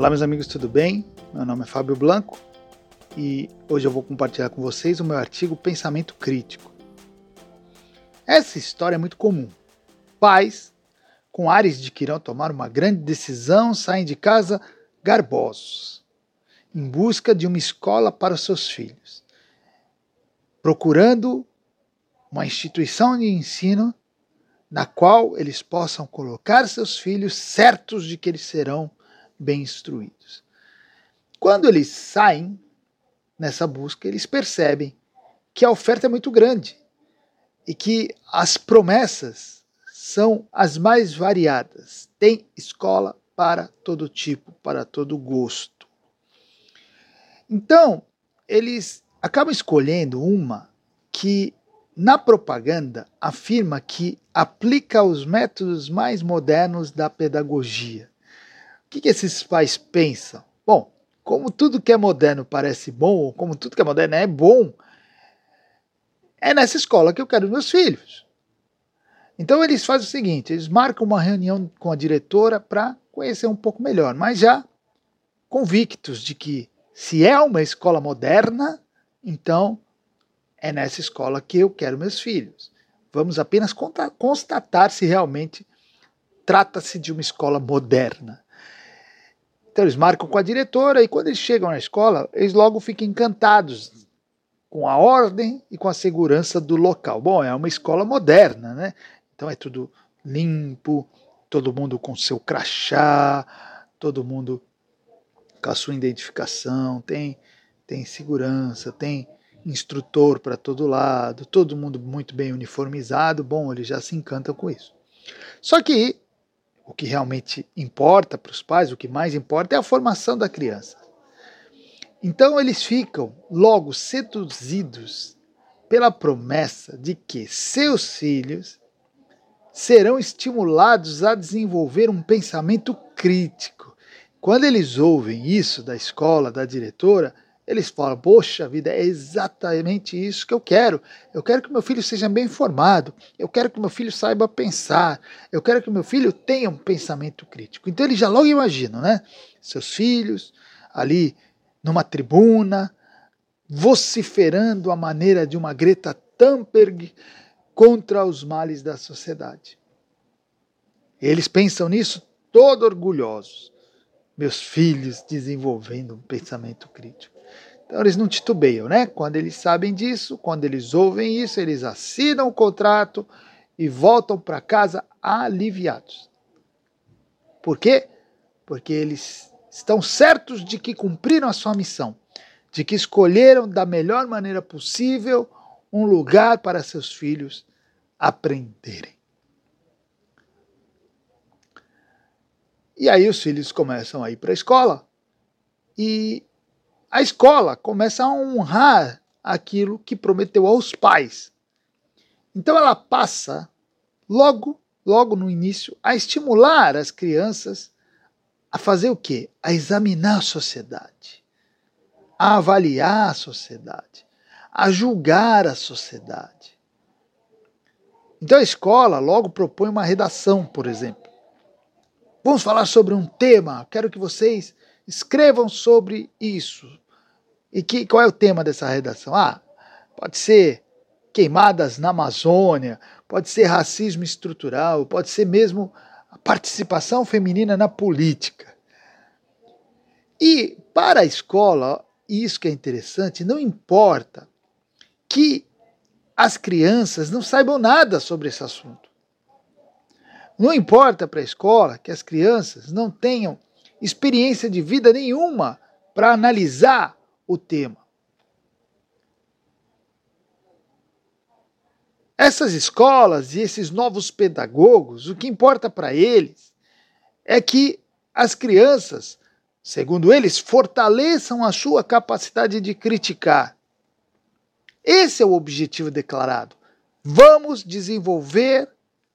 Olá, meus amigos, tudo bem? Meu nome é Fábio Blanco e hoje eu vou compartilhar com vocês o meu artigo Pensamento Crítico. Essa história é muito comum. Pais, com ares de que irão tomar uma grande decisão, saem de casa garbosos, em busca de uma escola para os seus filhos, procurando uma instituição de ensino na qual eles possam colocar seus filhos certos de que eles serão bem instruídos. Quando eles saem nessa busca, eles percebem que a oferta é muito grande e que as promessas são as mais variadas. Tem escola para todo tipo, para todo gosto. Então, eles acabam escolhendo uma que, na propaganda, afirma que aplica os métodos mais modernos da pedagogia. O que, que esses pais pensam? Bom, como tudo que é moderno parece bom, ou como tudo que é moderno é bom, é nessa escola que eu quero meus filhos. Então eles fazem o seguinte: eles marcam uma reunião com a diretora para conhecer um pouco melhor, mas já convictos de que se é uma escola moderna, então é nessa escola que eu quero meus filhos. Vamos apenas constatar se realmente trata-se de uma escola moderna. Então eles marcam com a diretora e quando eles chegam na escola, eles logo ficam encantados com a ordem e com a segurança do local. Bom, é uma escola moderna, né? Então é tudo limpo, todo mundo com seu crachá, todo mundo com a sua identificação, tem tem segurança, tem instrutor para todo lado, todo mundo muito bem uniformizado. Bom, eles já se encantam com isso. Só que o que realmente importa para os pais, o que mais importa é a formação da criança. Então eles ficam logo seduzidos pela promessa de que seus filhos serão estimulados a desenvolver um pensamento crítico. Quando eles ouvem isso da escola, da diretora, eles falam: Poxa vida, é exatamente isso que eu quero. Eu quero que meu filho seja bem informado. Eu quero que meu filho saiba pensar. Eu quero que meu filho tenha um pensamento crítico. Então eles já logo imaginam, né? Seus filhos ali numa tribuna, vociferando a maneira de uma Greta Thunberg contra os males da sociedade. Eles pensam nisso todo orgulhosos. Meus filhos desenvolvendo um pensamento crítico. Então eles não titubeiam, né? Quando eles sabem disso, quando eles ouvem isso, eles assinam o contrato e voltam para casa aliviados. Por quê? Porque eles estão certos de que cumpriram a sua missão, de que escolheram da melhor maneira possível um lugar para seus filhos aprenderem. E aí os filhos começam a ir para a escola e a escola começa a honrar aquilo que prometeu aos pais. Então ela passa logo, logo no início, a estimular as crianças a fazer o quê? A examinar a sociedade, a avaliar a sociedade, a julgar a sociedade. Então a escola logo propõe uma redação, por exemplo. Vamos falar sobre um tema, quero que vocês escrevam sobre isso. E que, qual é o tema dessa redação? Ah, pode ser queimadas na Amazônia, pode ser racismo estrutural, pode ser mesmo a participação feminina na política. E para a escola, isso que é interessante, não importa que as crianças não saibam nada sobre esse assunto. Não importa para a escola que as crianças não tenham experiência de vida nenhuma para analisar o tema. Essas escolas e esses novos pedagogos, o que importa para eles é que as crianças, segundo eles, fortaleçam a sua capacidade de criticar. Esse é o objetivo declarado. Vamos desenvolver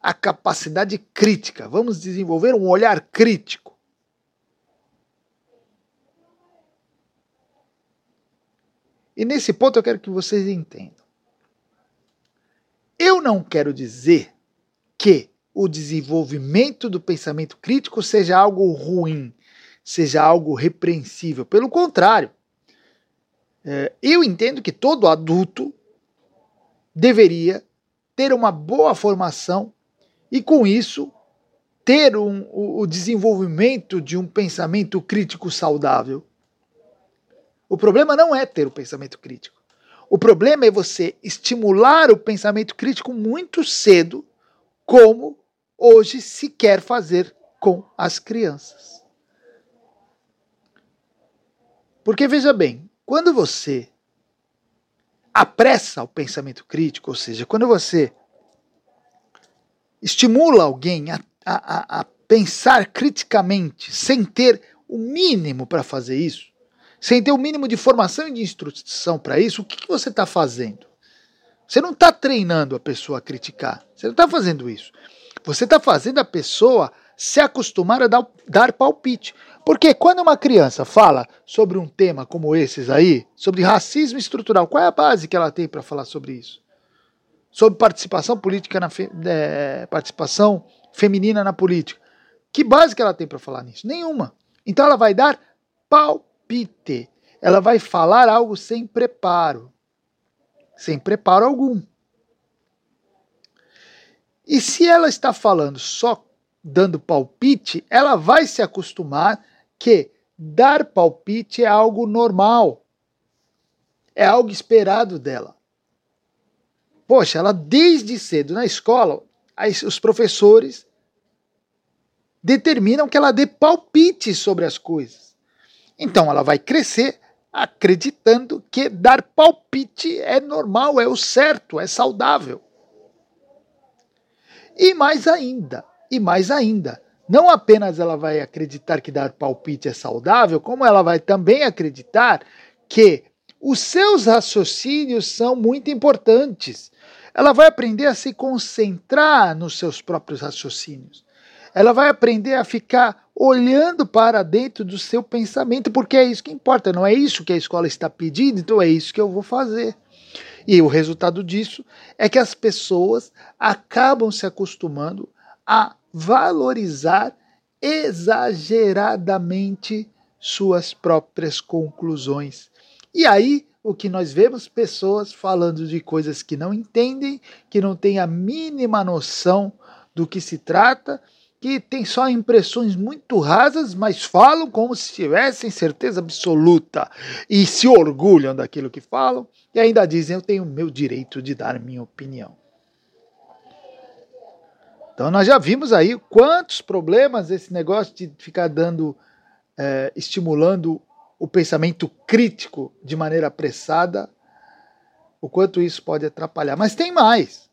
a capacidade crítica, vamos desenvolver um olhar crítico. E nesse ponto eu quero que vocês entendam. Eu não quero dizer que o desenvolvimento do pensamento crítico seja algo ruim, seja algo repreensível. Pelo contrário, é, eu entendo que todo adulto deveria ter uma boa formação e, com isso, ter um, o, o desenvolvimento de um pensamento crítico saudável. O problema não é ter o pensamento crítico. O problema é você estimular o pensamento crítico muito cedo, como hoje se quer fazer com as crianças. Porque veja bem, quando você apressa o pensamento crítico, ou seja, quando você estimula alguém a, a, a pensar criticamente, sem ter o mínimo para fazer isso, sem ter o mínimo de formação e de instrução para isso, o que, que você está fazendo? Você não está treinando a pessoa a criticar. Você não está fazendo isso. Você está fazendo a pessoa se acostumar a dar, dar palpite. Porque quando uma criança fala sobre um tema como esses aí, sobre racismo estrutural, qual é a base que ela tem para falar sobre isso? Sobre participação política na é, participação feminina na política. Que base que ela tem para falar nisso? Nenhuma. Então ela vai dar palpite. Ela vai falar algo sem preparo. Sem preparo algum. E se ela está falando só dando palpite, ela vai se acostumar que dar palpite é algo normal. É algo esperado dela. Poxa, ela desde cedo na escola, os professores determinam que ela dê palpite sobre as coisas. Então ela vai crescer acreditando que dar palpite é normal, é o certo, é saudável. E mais ainda, e mais ainda, não apenas ela vai acreditar que dar palpite é saudável, como ela vai também acreditar que os seus raciocínios são muito importantes. Ela vai aprender a se concentrar nos seus próprios raciocínios. Ela vai aprender a ficar olhando para dentro do seu pensamento, porque é isso que importa, não é isso que a escola está pedindo, então é isso que eu vou fazer. E o resultado disso é que as pessoas acabam se acostumando a valorizar exageradamente suas próprias conclusões. E aí, o que nós vemos pessoas falando de coisas que não entendem, que não têm a mínima noção do que se trata, que têm só impressões muito rasas, mas falam como se tivessem certeza absoluta e se orgulham daquilo que falam e ainda dizem: Eu tenho o meu direito de dar minha opinião. Então nós já vimos aí quantos problemas esse negócio de ficar dando, é, estimulando o pensamento crítico de maneira apressada, o quanto isso pode atrapalhar. Mas tem mais.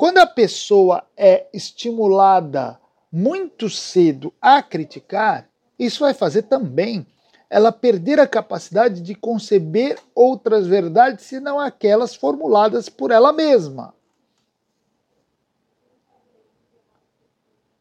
Quando a pessoa é estimulada muito cedo a criticar, isso vai fazer também ela perder a capacidade de conceber outras verdades senão aquelas formuladas por ela mesma.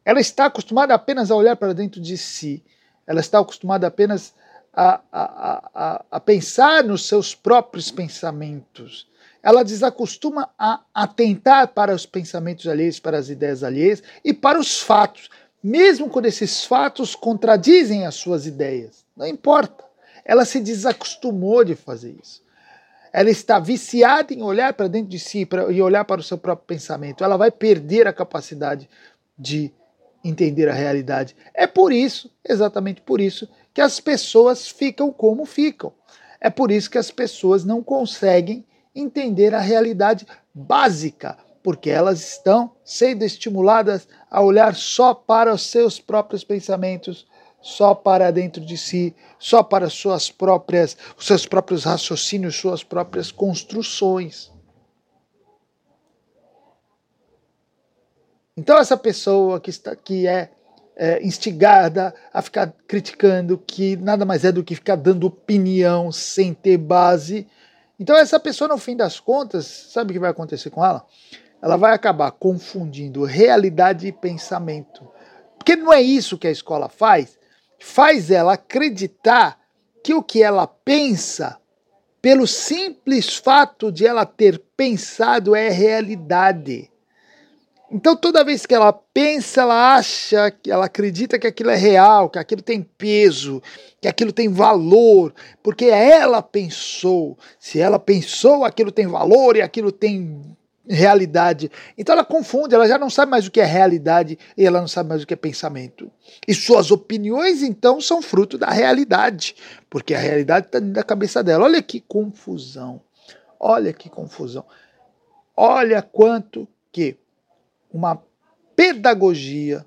Ela está acostumada apenas a olhar para dentro de si. Ela está acostumada apenas a, a, a, a pensar nos seus próprios pensamentos. Ela desacostuma a atentar para os pensamentos alheios, para as ideias alheias e para os fatos, mesmo quando esses fatos contradizem as suas ideias. Não importa. Ela se desacostumou de fazer isso. Ela está viciada em olhar para dentro de si e olhar para o seu próprio pensamento. Ela vai perder a capacidade de entender a realidade. É por isso, exatamente por isso, que as pessoas ficam como ficam. É por isso que as pessoas não conseguem entender a realidade básica, porque elas estão sendo estimuladas a olhar só para os seus próprios pensamentos, só para dentro de si, só para suas próprias, os seus próprios raciocínios, suas próprias construções. Então essa pessoa que, está, que é, é instigada a ficar criticando, que nada mais é do que ficar dando opinião sem ter base. Então essa pessoa, no fim das contas, sabe o que vai acontecer com ela? Ela vai acabar confundindo realidade e pensamento. Porque não é isso que a escola faz. Faz ela acreditar que o que ela pensa, pelo simples fato de ela ter pensado, é realidade Então, toda vez que ela pensa, ela acha, que ela acredita que aquilo é real, que aquilo tem peso, que aquilo tem valor, porque ela pensou. Se ela pensou, aquilo tem valor e aquilo tem realidade. Então ela confunde, ela já não sabe mais o que é realidade e ela não sabe mais o que é pensamento. E suas opiniões, então, são fruto da realidade, porque a realidade está dentro da cabeça dela. Olha que confusão. Olha que confusão. Olha quanto que uma pedagogia,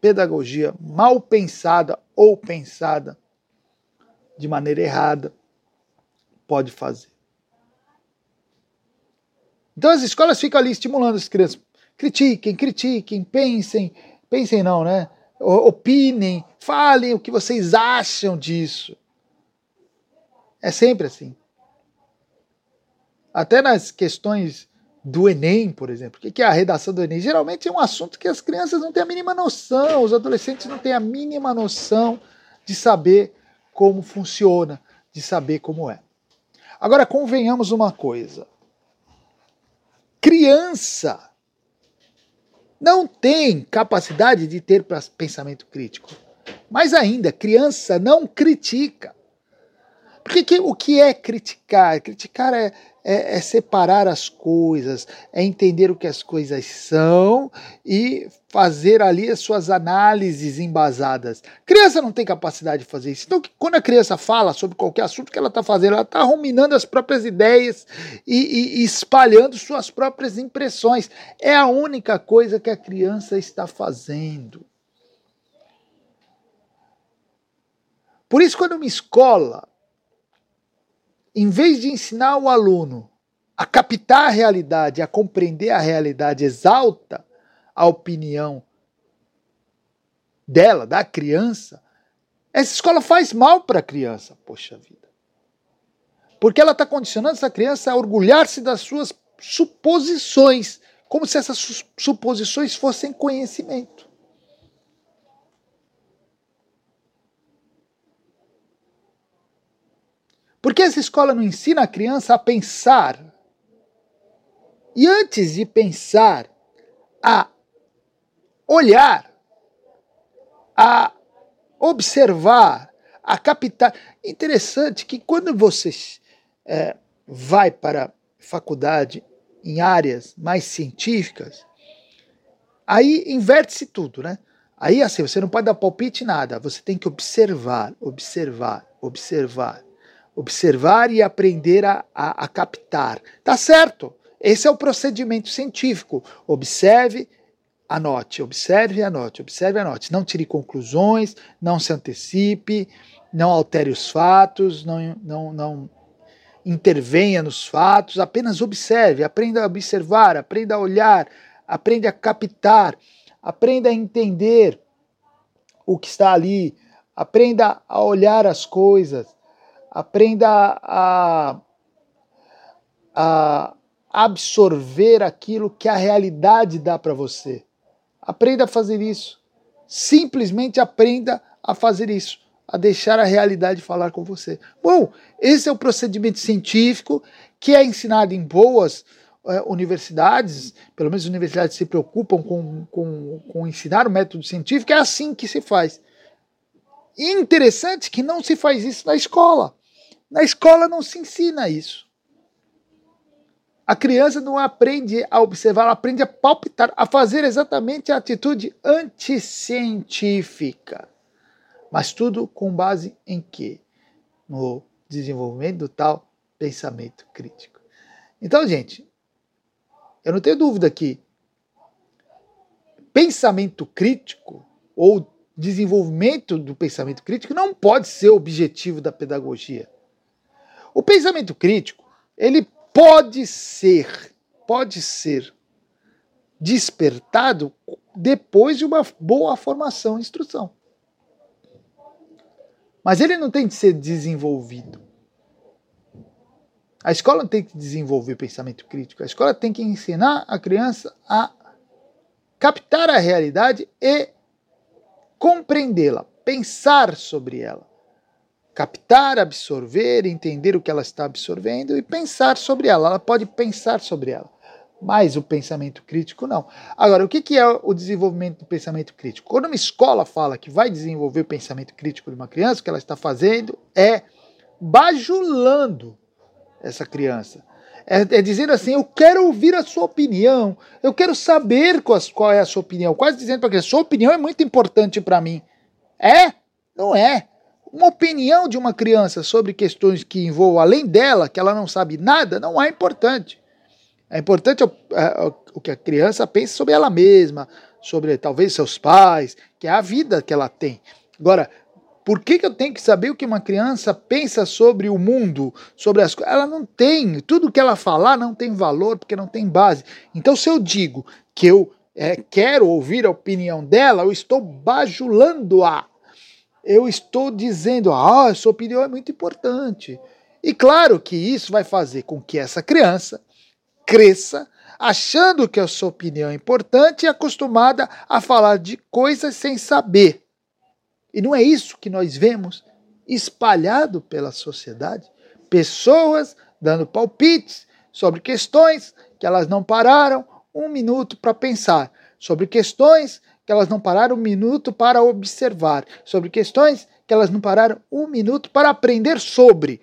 pedagogia mal pensada ou pensada de maneira errada, pode fazer. Então as escolas ficam ali estimulando as crianças. Critiquem, critiquem, pensem, pensem não, né? Opinem, falem o que vocês acham disso. É sempre assim. Até nas questões do Enem, por exemplo. O que é a redação do Enem? Geralmente é um assunto que as crianças não têm a mínima noção, os adolescentes não têm a mínima noção de saber como funciona, de saber como é. Agora, convenhamos uma coisa: criança não tem capacidade de ter pensamento crítico. Mais ainda, criança não critica. Porque que, o que é criticar? Criticar é, é, é, separar as coisas, é entender o que as coisas são e fazer ali as suas análises embasadas. Criança não tem capacidade de fazer isso. Então, quando a criança fala sobre qualquer assunto que ela está fazendo, ela está ruminando as próprias ideias e, e, e espalhando suas próprias impressões. É a única coisa que a criança está fazendo. Por isso, quando uma escola em vez de ensinar o aluno a captar a realidade, a compreender a realidade, exalta a opinião dela, da criança, essa escola faz mal para a criança, poxa vida. Porque ela está condicionando essa criança a orgulhar-se das suas suposições, como se essas suposições fossem conhecimento. Porque essa escola não ensina a criança a pensar. E antes de pensar, a olhar, a observar, a captar. Interessante que quando você é, vai para faculdade em áreas mais científicas, aí inverte-se tudo, né? Aí assim, você não pode dar palpite nada, você tem que observar, observar, observar observar e aprender a, a, a captar. Tá certo. Esse é o procedimento científico. Observe, anote, observe e anote, observe e anote. Não tire conclusões, não se antecipe, não altere os fatos, não, não, não intervenha nos fatos, apenas observe, aprenda a observar, aprenda a olhar, aprenda a captar, aprenda a entender o que está ali, aprenda a olhar as coisas, aprenda a, a absorver aquilo que a realidade dá para você. Aprenda a fazer isso. Simplesmente aprenda a fazer isso, a deixar a realidade falar com você. Bom, esse é o procedimento científico que é ensinado em boas é, universidades, pelo menos universidades se preocupam com, com, com ensinar o método científico, é assim que se faz. Interessante que não se faz isso na escola. Na escola não se ensina isso. A criança não aprende a observar, ela aprende a palpitar, a fazer exatamente a atitude anticientífica. Mas tudo com base em quê? No desenvolvimento do tal pensamento crítico. Então, gente, eu não tenho dúvida que pensamento crítico ou desenvolvimento do pensamento crítico não pode ser o objetivo da pedagogia. O pensamento crítico, ele pode ser, pode ser despertado depois de uma boa formação e instrução. Mas ele não tem de ser desenvolvido. A escola tem que desenvolver pensamento crítico. A escola tem que ensinar a criança a captar a realidade e compreendê-la, pensar sobre ela captar, absorver, entender o que ela está absorvendo e pensar sobre ela. Ela pode pensar sobre ela. Mas o pensamento crítico não. Agora, o que é o desenvolvimento do pensamento crítico? Quando uma escola fala que vai desenvolver o pensamento crítico de uma criança, o que ela está fazendo é bajulando essa criança. É, é dizendo assim: eu quero ouvir a sua opinião, eu quero saber qual, qual é a sua opinião. Quase dizendo para a criança: sua opinião é muito importante para mim. É? Não é. Uma opinião de uma criança sobre questões que envolvam além dela, que ela não sabe nada, não é importante. É importante o, é, o que a criança pensa sobre ela mesma, sobre talvez seus pais, que é a vida que ela tem. Agora, por que, que eu tenho que saber o que uma criança pensa sobre o mundo, sobre as coisas? Ela não tem. Tudo que ela falar não tem valor, porque não tem base. Então, se eu digo que eu é, quero ouvir a opinião dela, eu estou bajulando-a. Eu estou dizendo, ah, sua opinião é muito importante. E claro que isso vai fazer com que essa criança cresça achando que a sua opinião é importante e acostumada a falar de coisas sem saber. E não é isso que nós vemos espalhado pela sociedade? Pessoas dando palpites sobre questões que elas não pararam um minuto para pensar, sobre questões que elas não pararam um minuto para observar, sobre questões que elas não pararam um minuto para aprender sobre,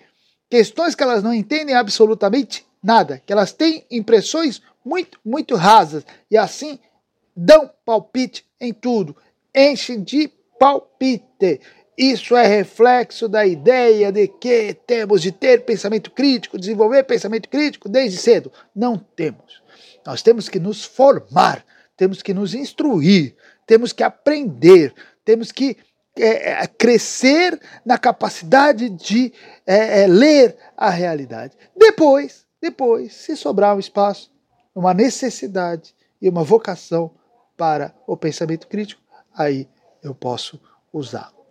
questões que elas não entendem absolutamente nada, que elas têm impressões muito, muito rasas. E assim dão palpite em tudo, enchem de palpite. Isso é reflexo da ideia de que temos de ter pensamento crítico, desenvolver pensamento crítico desde cedo. Não temos. Nós temos que nos formar, temos que nos instruir, temos que aprender, temos que é, é crescer na capacidade de é, é, ler a realidade. Depois, depois, se sobrar um espaço, uma necessidade e uma vocação para o pensamento crítico, aí eu posso usá-lo.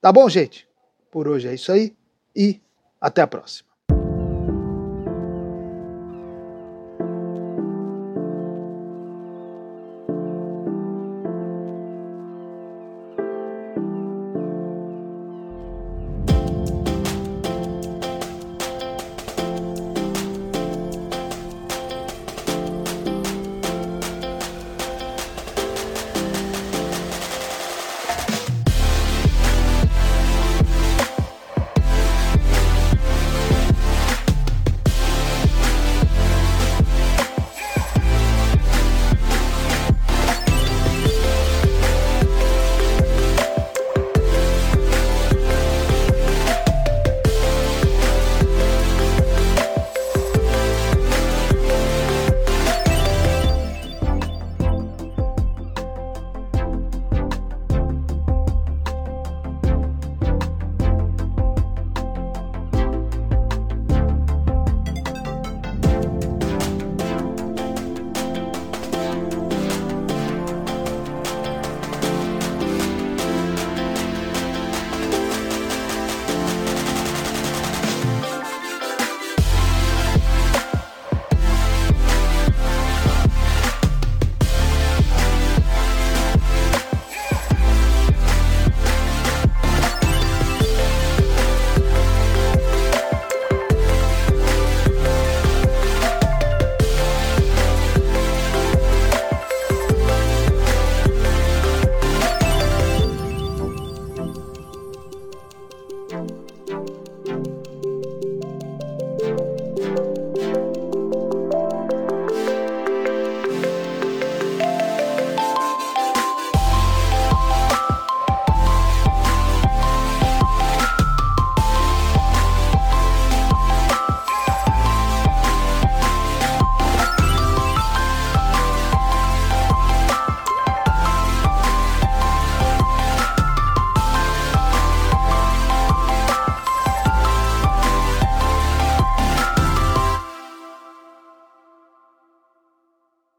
Tá bom, gente? Por hoje é isso aí e até a próxima.